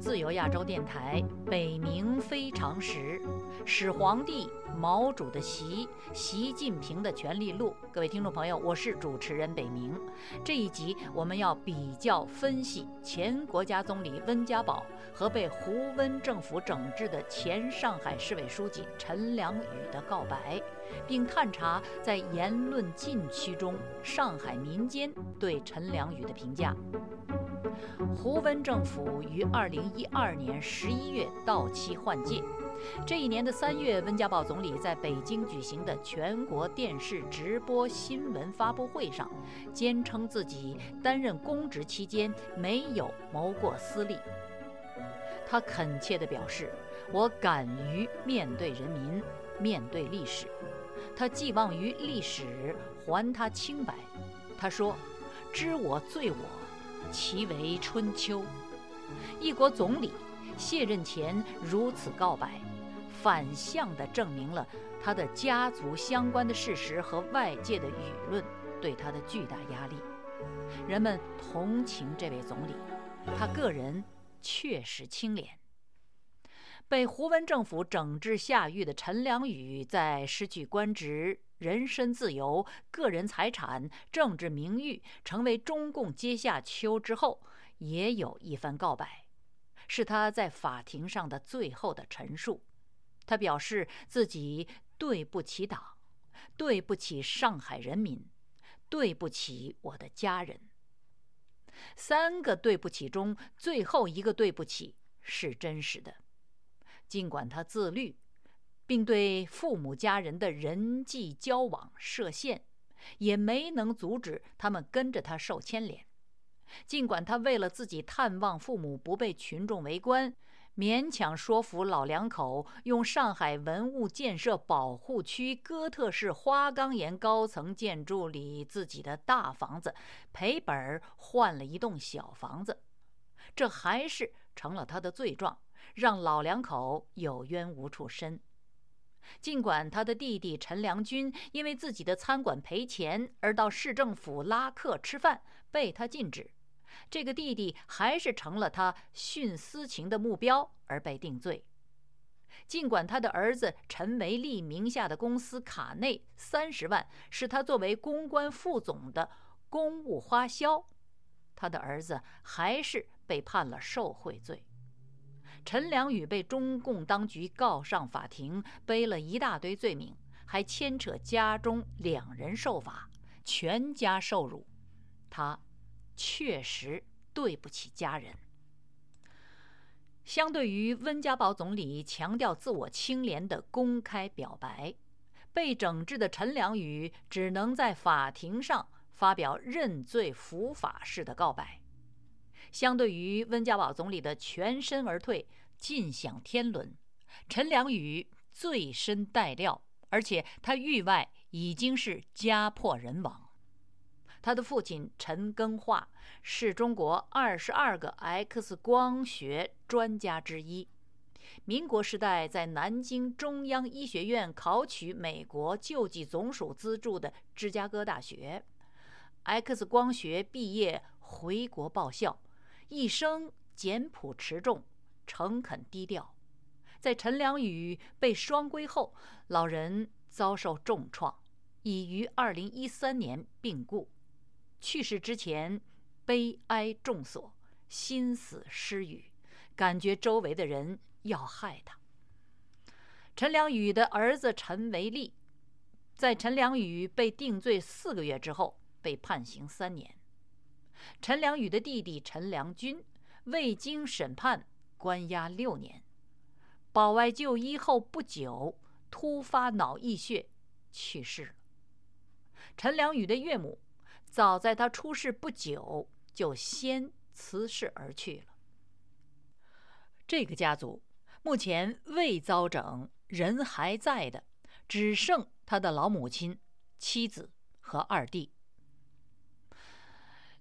自由亚洲电台北冥非常时，始皇帝毛主的习，习近平的权力录。各位听众朋友，我是主持人北冥。这一集我们要比较分析前国家总理温家宝和被胡温政府整治的前上海市委书记陈良宇的告白，并探查在言论禁区中上海民间对陈良宇的评价。胡温政府于二零一二年十一月到期换届。这一年的三月，温家宝总理在北京举行的全国电视直播新闻发布会上，坚称自己担任公职期间没有谋过私利。他恳切地表示：“我敢于面对人民，面对历史。他寄望于历史还他清白。”他说：“知我罪我。”其为春秋，一国总理卸任前如此告白，反向地证明了他的家族相关的事实和外界的舆论对他的巨大压力。人们同情这位总理，他个人确实清廉。被胡温政府整治下狱的陈良宇，在失去官职。人身自由、个人财产、政治名誉成为中共阶下囚之后，也有一番告白，是他在法庭上的最后的陈述。他表示自己对不起党，对不起上海人民，对不起我的家人。三个对不起中，最后一个对不起是真实的，尽管他自律。并对父母家人的人际交往设限，也没能阻止他们跟着他受牵连。尽管他为了自己探望父母不被群众围观，勉强说服老两口用上海文物建设保护区哥特式花岗岩高层建筑里自己的大房子赔本换了一栋小房子，这还是成了他的罪状，让老两口有冤无处伸。尽管他的弟弟陈良军因为自己的餐馆赔钱而到市政府拉客吃饭，被他禁止，这个弟弟还是成了他徇私情的目标而被定罪。尽管他的儿子陈维利名下的公司卡内三十万是他作为公关副总的公务花销，他的儿子还是被判了受贿罪。陈良宇被中共当局告上法庭，背了一大堆罪名，还牵扯家中两人受罚，全家受辱。他确实对不起家人。相对于温家宝总理强调自我清廉的公开表白，被整治的陈良宇只能在法庭上发表认罪伏法式的告白。相对于温家宝总理的全身而退、尽享天伦，陈良宇最深带料，而且他狱外已经是家破人亡。他的父亲陈庚化是中国二十二个 X 光学专家之一，民国时代在南京中央医学院考取美国救济总署资助的芝加哥大学 X 光学毕业，回国报效。一生简朴持重、诚恳低调，在陈良宇被双规后，老人遭受重创，已于二零一三年病故。去世之前，悲哀重所，心死失语，感觉周围的人要害他。陈良宇的儿子陈维利，在陈良宇被定罪四个月之后，被判刑三年。陈良宇的弟弟陈良军未经审判，关押六年，保外就医后不久突发脑溢血去世了。陈良宇的岳母早在他出事不久就先辞世而去了。这个家族目前未遭整，人还在的只剩他的老母亲、妻子和二弟。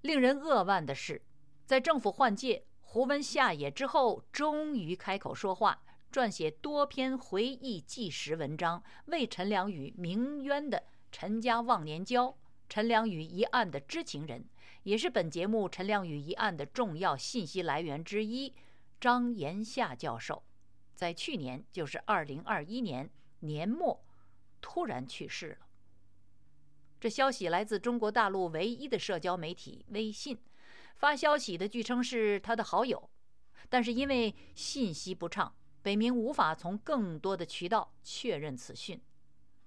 令人扼腕的是，在政府换届、胡温下野之后，终于开口说话，撰写多篇回忆纪实文章，为陈良宇鸣冤的陈家忘年交、陈良宇一案的知情人，也是本节目陈良宇一案的重要信息来源之一，张延夏教授，在去年，就是二零二一年年末，突然去世了。这消息来自中国大陆唯一的社交媒体微信，发消息的据称是他的好友，但是因为信息不畅，北明无法从更多的渠道确认此讯。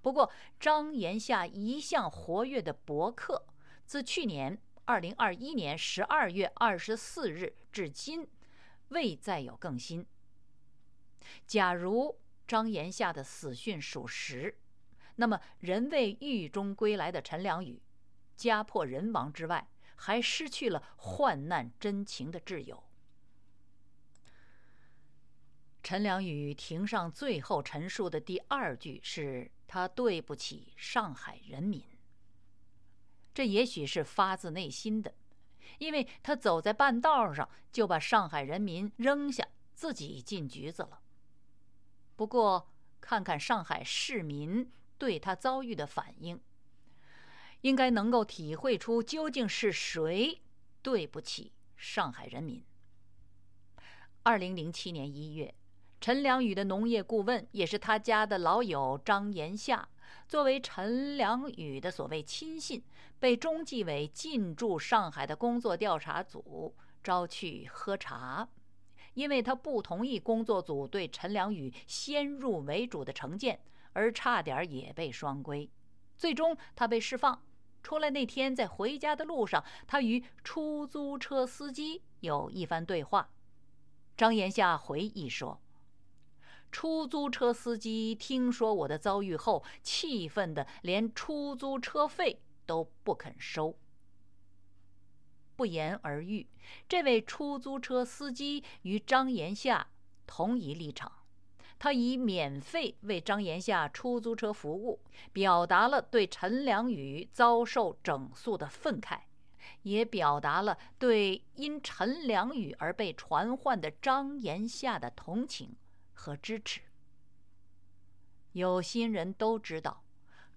不过，张延夏一向活跃的博客，自去年二零二一年十二月二十四日至今，未再有更新。假如张延夏的死讯属实，那么，人为狱中归来的陈良宇，家破人亡之外，还失去了患难真情的挚友。陈良宇庭上最后陈述的第二句是他对不起上海人民。这也许是发自内心的，因为他走在半道上就把上海人民扔下，自己进局子了。不过，看看上海市民。对他遭遇的反应，应该能够体会出究竟是谁对不起上海人民。二零零七年一月，陈良宇的农业顾问，也是他家的老友张延夏，作为陈良宇的所谓亲信，被中纪委进驻上海的工作调查组招去喝茶，因为他不同意工作组对陈良宇先入为主的成见。而差点也被双规，最终他被释放。出来那天，在回家的路上，他与出租车司机有一番对话。张延夏回忆说：“出租车司机听说我的遭遇后，气愤的连出租车费都不肯收。”不言而喻，这位出租车司机与张延夏同一立场。他以免费为张延夏出租车服务，表达了对陈良宇遭受整肃的愤慨，也表达了对因陈良宇而被传唤的张延夏的同情和支持。有心人都知道，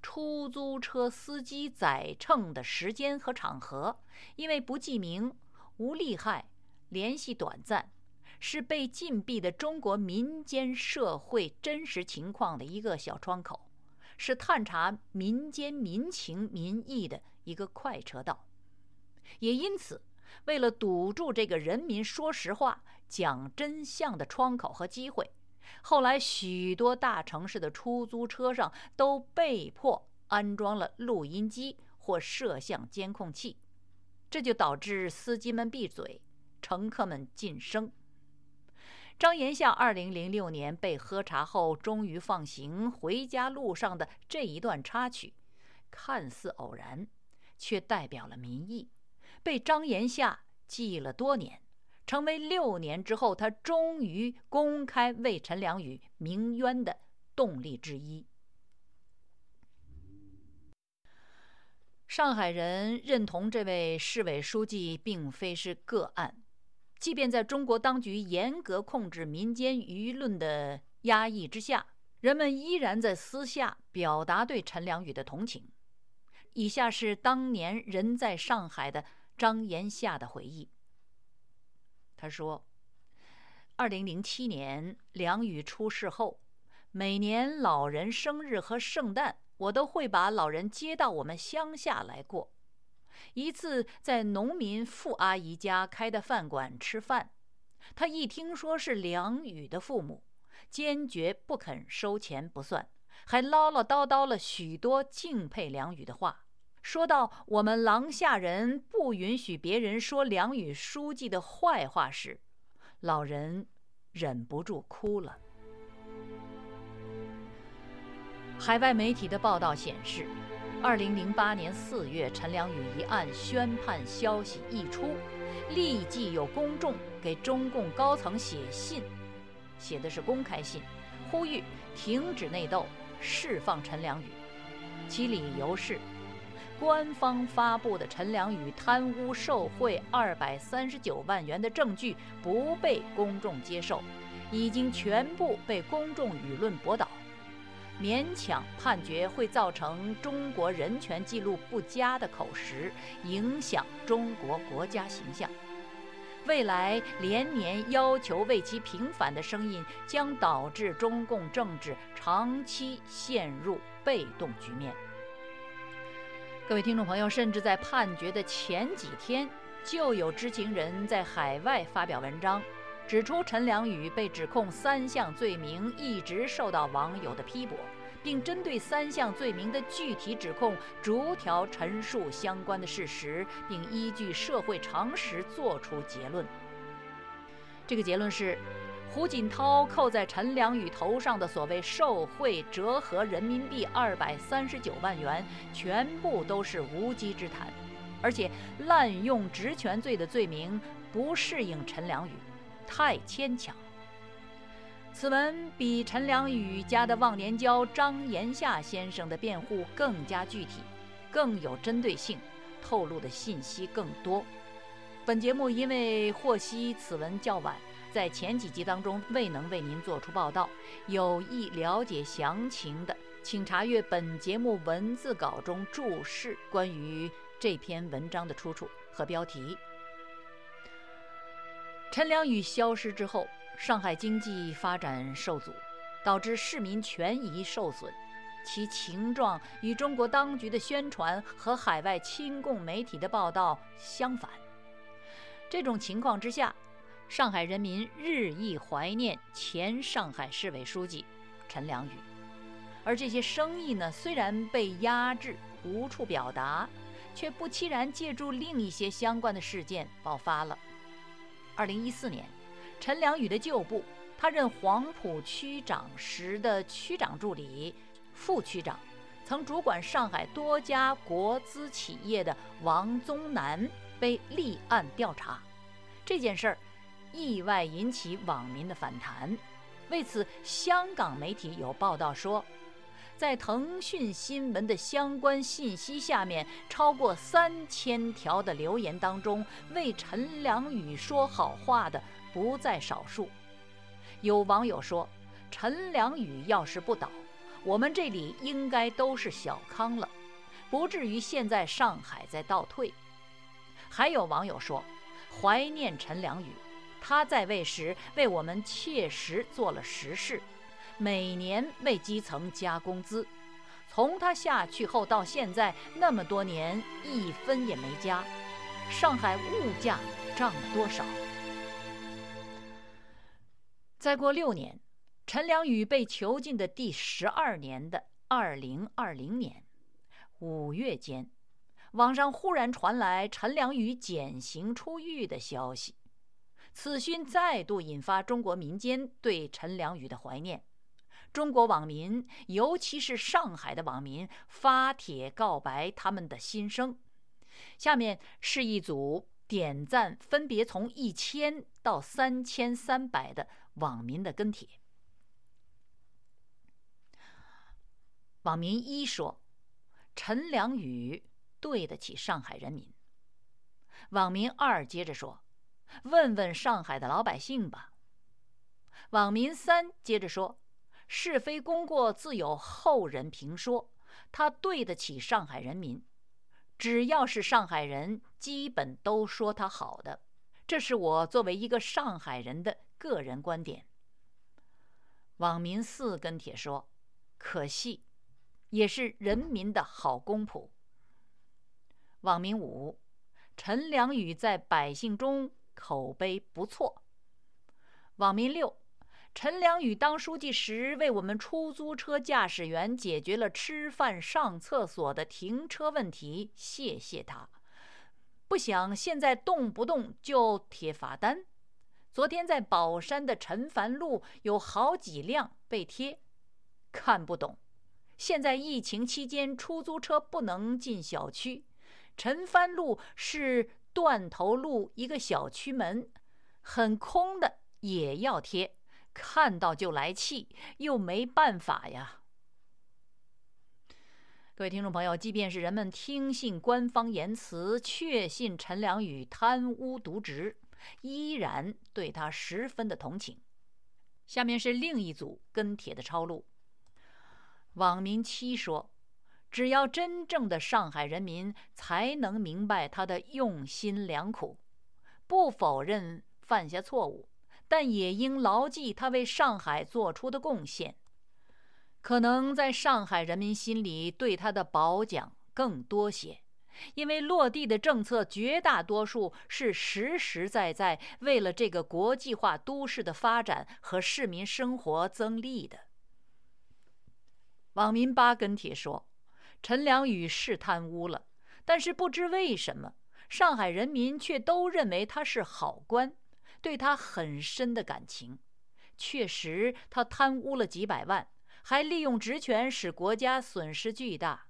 出租车司机载乘的时间和场合，因为不记名、无利害、联系短暂。是被禁闭的中国民间社会真实情况的一个小窗口，是探查民间民情民意的一个快车道。也因此，为了堵住这个人民说实话、讲真相的窗口和机会，后来许多大城市的出租车上都被迫安装了录音机或摄像监控器，这就导致司机们闭嘴，乘客们噤声。张延夏二零零六年被喝茶后终于放行，回家路上的这一段插曲，看似偶然，却代表了民意，被张延夏记了多年，成为六年之后他终于公开为陈良宇鸣冤的动力之一。上海人认同这位市委书记并非是个案。即便在中国当局严格控制民间舆论的压抑之下，人们依然在私下表达对陈良宇的同情。以下是当年人在上海的张延夏的回忆。他说：“二零零七年梁宇出事后，每年老人生日和圣诞，我都会把老人接到我们乡下来过。”一次在农民傅阿姨家开的饭馆吃饭，他一听说是梁宇的父母，坚决不肯收钱不算，还唠唠叨叨了许多敬佩梁宇的话。说到我们廊下人不允许别人说梁宇书记的坏话时，老人忍不住哭了。海外媒体的报道显示。二零零八年四月，陈良宇一案宣判消息一出，立即有公众给中共高层写信，写的是公开信，呼吁停止内斗，释放陈良宇。其理由是，官方发布的陈良宇贪污受贿二百三十九万元的证据不被公众接受，已经全部被公众舆论驳倒。勉强判决会造成中国人权记录不佳的口实，影响中国国家形象。未来连年要求为其平反的声音，将导致中共政治长期陷入被动局面。各位听众朋友，甚至在判决的前几天，就有知情人在海外发表文章，指出陈良宇被指控三项罪名一直受到网友的批驳，并针对三项罪名的具体指控逐条陈述相关的事实，并依据社会常识作出结论。这个结论是。胡锦涛扣在陈良宇头上的所谓受贿折合人民币二百三十九万元，全部都是无稽之谈，而且滥用职权罪的罪名不适应陈良宇，太牵强。此文比陈良宇家的忘年交张延夏先生的辩护更加具体，更有针对性，透露的信息更多。本节目因为获悉此文较晚。在前几集当中未能为您做出报道，有意了解详情的，请查阅本节目文字稿中注释关于这篇文章的出处和标题。陈良宇消失之后，上海经济发展受阻，导致市民权益受损，其情状与中国当局的宣传和海外亲共媒体的报道相反。这种情况之下。上海人民日益怀念前上海市委书记陈良宇，而这些声音呢，虽然被压制，无处表达，却不期然借助另一些相关的事件爆发了。二零一四年，陈良宇的旧部，他任黄埔区长时的区长助理、副区长，曾主管上海多家国资企业的王宗南被立案调查，这件事儿。意外引起网民的反弹。为此，香港媒体有报道说，在腾讯新闻的相关信息下面，超过三千条的留言当中，为陈良宇说好话的不在少数。有网友说：“陈良宇要是不倒，我们这里应该都是小康了，不至于现在上海在倒退。”还有网友说：“怀念陈良宇。”他在位时为我们切实做了实事，每年为基层加工资。从他下去后到现在那么多年，一分也没加。上海物价涨了多少？再过六年，陈良宇被囚禁的第十二年的二零二零年五月间，网上忽然传来陈良宇减刑出狱的消息。此讯再度引发中国民间对陈良宇的怀念，中国网民，尤其是上海的网民发帖告白他们的心声。下面是一组点赞分别从一千到三千三百的网民的跟帖。网民一说：“陈良宇对得起上海人民。”网民二接着说。问问上海的老百姓吧。网民三接着说：“是非功过自有后人评说，他对得起上海人民。只要是上海人，基本都说他好的。这是我作为一个上海人的个人观点。”网民四跟帖说：“可惜，也是人民的好公仆。”网民五：陈良宇在百姓中。口碑不错。网民六：陈良宇当书记时，为我们出租车驾驶员解决了吃饭、上厕所的停车问题，谢谢他。不想现在动不动就贴罚单。昨天在宝山的陈凡路有好几辆被贴，看不懂。现在疫情期间，出租车不能进小区。陈帆路是。断头路一个小区门，很空的也要贴，看到就来气，又没办法呀。各位听众朋友，即便是人们听信官方言辞，确信陈良宇贪污渎职，依然对他十分的同情。下面是另一组跟帖的抄录。网民七说。只要真正的上海人民才能明白他的用心良苦，不否认犯下错误，但也应牢记他为上海做出的贡献。可能在上海人民心里对他的褒奖更多些，因为落地的政策绝大多数是实实在在为了这个国际化都市的发展和市民生活增利的。网民八跟帖说：“陈良宇是贪污了，但是不知为什么，上海人民却都认为他是好官，对他很深的感情。确实，他贪污了几百万。”还利用职权使国家损失巨大，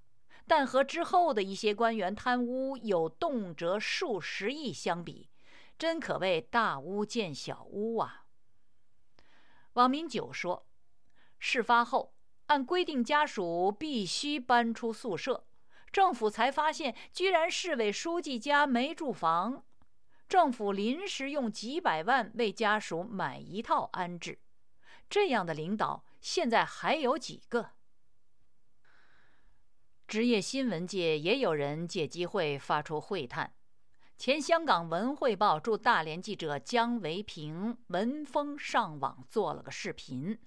但和之后的一些官员贪污有动辄数十亿相比，真可谓大巫见小巫啊！网民九说，事发后按规定家属必须搬出宿舍，政府才发现居然市委书记家没住房，政府临时用几百万为家属买一套安置，这样的领导。现在还有几个？职业新闻界也有人借机会发出喟叹。前香港文汇报驻大连记者姜维平闻风上网做了个视频，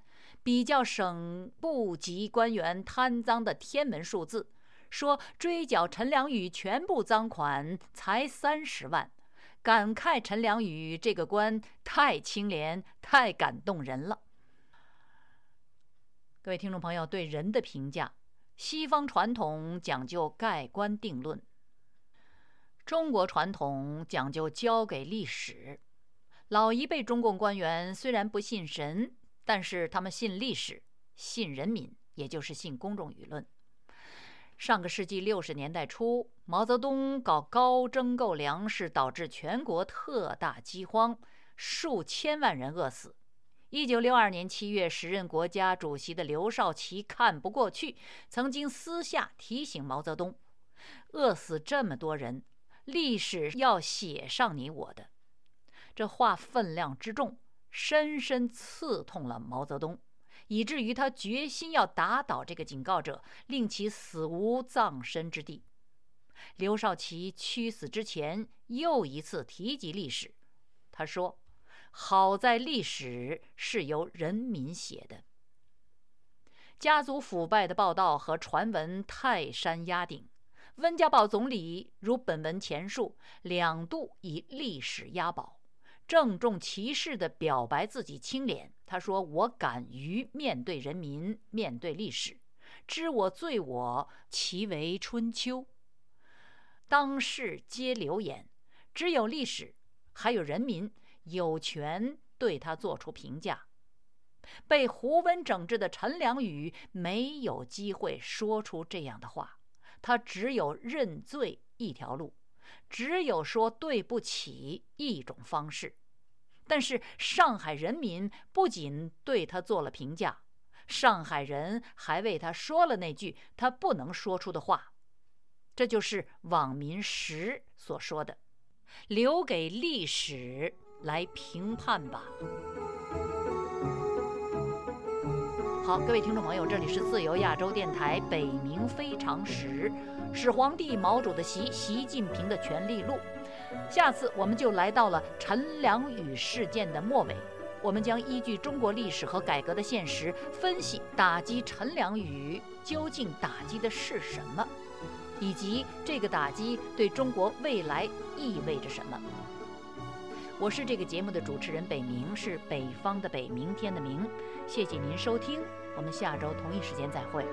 比较省部级官员贪赃的天文数字，说追缴陈良宇全部赃款才三十万，感慨陈良宇这个官太清廉，太感动人了。各位听众朋友，对人的评价，西方传统讲究盖棺定论，中国传统讲究交给历史。老一辈中共官员虽然不信神，但是他们信历史、信人民，也就是信公众舆论。上个世纪六十年代初，毛泽东搞高征购粮食，导致全国特大饥荒，数千万人饿死。一九六二年七月，时任国家主席的刘少奇看不过去，曾经私下提醒毛泽东：“饿死这么多人，历史要写上你我的。”这话分量之重，深深刺痛了毛泽东，以至于他决心要打倒这个警告者，令其死无葬身之地。刘少奇屈死之前，又一次提及历史，他说。好在历史是由人民写的。家族腐败的报道和传闻泰山压顶，温家宝总理如本文前述，两度以历史押宝，郑重其事地表白自己清廉。他说：“我敢于面对人民，面对历史，知我罪我，其为春秋。当世皆流言，只有历史，还有人民。”有权对他做出评价。被胡温整治的陈良宇没有机会说出这样的话，他只有认罪一条路，只有说对不起一种方式。但是上海人民不仅对他做了评价，上海人还为他说了那句他不能说出的话，这就是网民石所说的：“留给历史。”来评判吧。好，各位听众朋友，这里是自由亚洲电台《北冥非常时》，始皇帝毛主的习，习近平的权力录。下次我们就来到了陈良宇事件的末尾，我们将依据中国历史和改革的现实，分析打击陈良宇究竟打击的是什么，以及这个打击对中国未来意味着什么。我是这个节目的主持人北明，是北方的北，明天的明。谢谢您收听，我们下周同一时间再会。